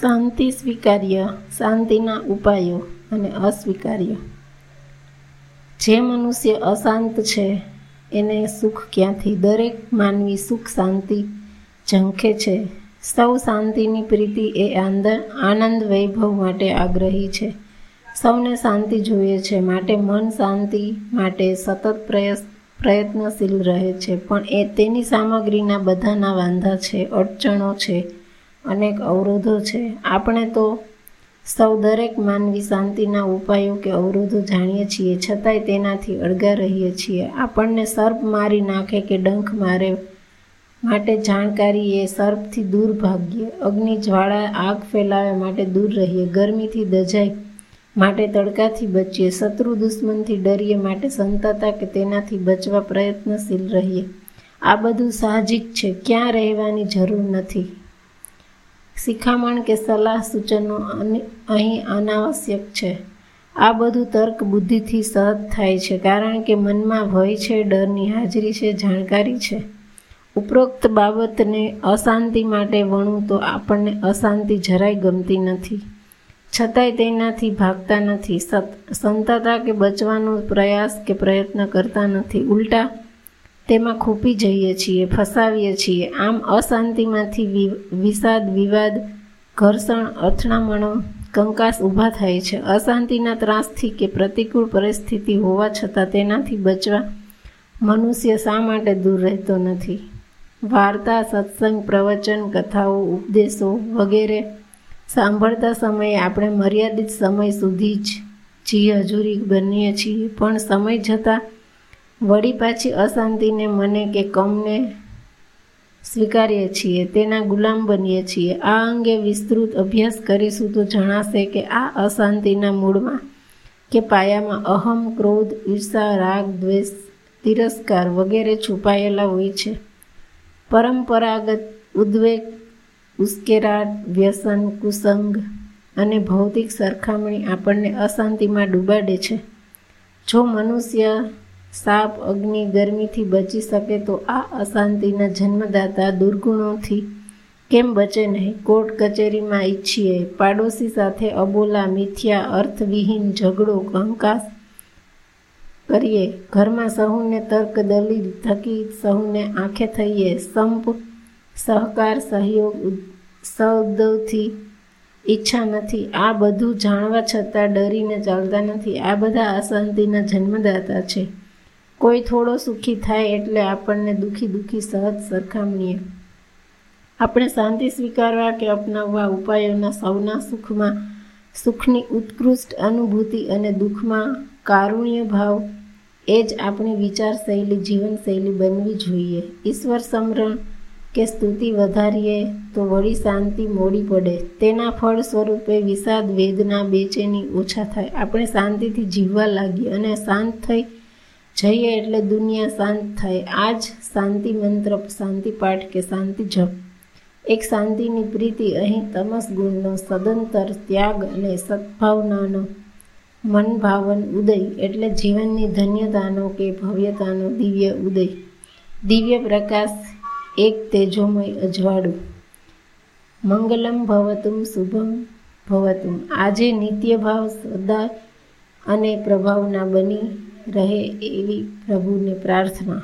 શાંતિ સ્વીકાર્ય, શાંતિના ઉપાયો અને અસ્વીકાર્ય. જે મનુષ્ય અશાંત છે, એને સુખ ક્યાંથી? દરેક માનવી સુખ, શાંતિ ઝંખે છે. સૌ શાંતિની પ્રીતિ એ આંદ આનંદ વૈભવ માટે આગ્રહી છે. સૌને શાંતિ જોઈએ છે, માટે મન શાંતિ માટે સતત પ્રયસ, પ્રયત્નશીલ રહે છે. પણ એ તેની સામગ્રીના બધાના વાંધા છે, અડચણો છે. અનેક અવરોધો છે. આપણે તો સૌ દરેક માનવી શાંતિના ઉપાયો કે અવરોધો જાણીએ છીએ, છતાંય તેનાથી અળગા રહીએ છીએ. આપણને સર્પ મારી નાખે કે ડંખ મારે માટે જાણકારી એ સર્પથી દૂર ભાગીએ. અગ્નિ જ્વાળા આગ ફેલાવે માટે દૂર રહીએ. ગરમીથી દજાય માટે તડકાથી બચીએ. શત્રુ દુશ્મનથી ડરીએ માટે સંતતા કે તેનાથી બચવા પ્રયત્નશીલ રહીએ. આ બધું સાહજિક છે. ક્યાં રહેવાની જરૂર નથી. શિખામણ કે સલાહ સૂચનો અહીં અનાવશ્યક છે. આ બધું તર્ક બુદ્ધિથી સહજ થાય છે, કારણ કે મનમાં ભય છે, ડરની હાજરી છે, જાણકારી છે. ઉપરોક્ત બાબતને અશાંતિ માટે વણું તો આપણને અશાંતિ જરાય ગમતી નથી. છતાંય તેનાથી ભાગતા નથી સંતાતા કે બચવાનો પ્રયાસ કે પ્રયત્ન કરતા નથી. ઉલટા તેમાં ખૂપી જઈએ છીએ, ફસાવીએ છીએ. આમ અશાંતિમાંથી વિષાદ, વિવાદ, ઘર્ષણ, અથડામણો, કંકાસ ઊભા થાય છે. અશાંતિના ત્રાસથી કે પ્રતિકૂળ પરિસ્થિતિ હોવા છતાં તેનાથી બચવા મનુષ્ય શા માટે દૂર રહેતો નથી? વાર્તા, સત્સંગ, પ્રવચન, કથાઓ, ઉપદેશો વગેરે સાંભળતા સમયે આપણે મર્યાદિત સમય સુધી જ જી હજુરી બનીએ છીએ. પણ સમય જતાં વળી પાછી અશાંતિને મને કે કમને સ્વીકારીએ છીએ, તેના ગુલામ બનીએ છીએ. આ અંગે વિસ્તૃત અભ્યાસ કરીશું તો જણાશે કે આ અશાંતિના મૂળમાં કે પાયામાં અહમ, ક્રોધ, ઈર્ષા, રાગ, દ્વેષ, તિરસ્કાર વગેરે છુપાયેલા હોય છે. પરંપરાગત ઉદ્વેગ, ઉશ્કેરાટ, વ્યસન, કુસંગ અને ભૌતિક સરખામણી આપણને અશાંતિમાં ડૂબાડે છે. જો મનુષ્ય સાપ અગ્નિ ગરમીથી બચી શકે તો આ અશાંતિના જન્મદાતા દુર્ગુણોથી કેમ બચે નહીં? કોર્ટ કચેરીમાં ઈચ્છીએ પાડોશી સાથે અબોલા, મિથ્યા, અર્થવિહીન ઝઘડો, કંકાસ કરીએ. ઘરમાં સહુને તર્ક, દલીલ થકી સહુને આંખે થઈએ. સંપ, સહકાર, સહયોગ સૌદવથી ઈચ્છા નથી. આ બધું જાણવા છતાં ડરીને ચાલતા નથી. આ બધા અશાંતિના જન્મદાતા છે. કોઈ થોડો સુખી થાય એટલે આપણને દુઃખી દુઃખી સહજ સરખામણીએ. આપણે શાંતિ સ્વીકારવા કે અપનાવવા ઉપાયોના સૌના સુખમાં, સુખની ઉત્કૃષ્ટ અનુભૂતિ અને દુઃખમાં કારુણ્ય ભાવ, એ જ આપણી વિચારશૈલી, જીવનશૈલી બનવી જોઈએ. ઈશ્વર સમરણ કે સ્તુતિ વધારીએ તો વળી શાંતિ મોડી પડે. તેના ફળ સ્વરૂપે વિષાદ વેદના બેચેની ઓછા થાય. આપણે શાંતિથી જીવવા લાગીએ અને શાંત થઈ જઈએ એટલે દુનિયા શાંત થાય. આ જ શાંતિ મંત્ર, શાંતિ પાઠ કે શાંતિ જપ. એક શાંતિની પ્રીતિ અહીં તમસ ગુણનો સદંતર ત્યાગ અને સદભાવનાનો મન ભાવન ઉદય એટલે જીવનની ધન્યતાનો કે ભવ્યતાનો દિવ્ય ઉદય. દિવ્ય પ્રકાશ એક તેજોમય અજવાળું. મંગલમ ભવતું શુભમ ભવતું. આજે નિત્ય ભાવ સદા અને પ્રભાવના બની રહે એવી પ્રભુને પ્રાર્થના.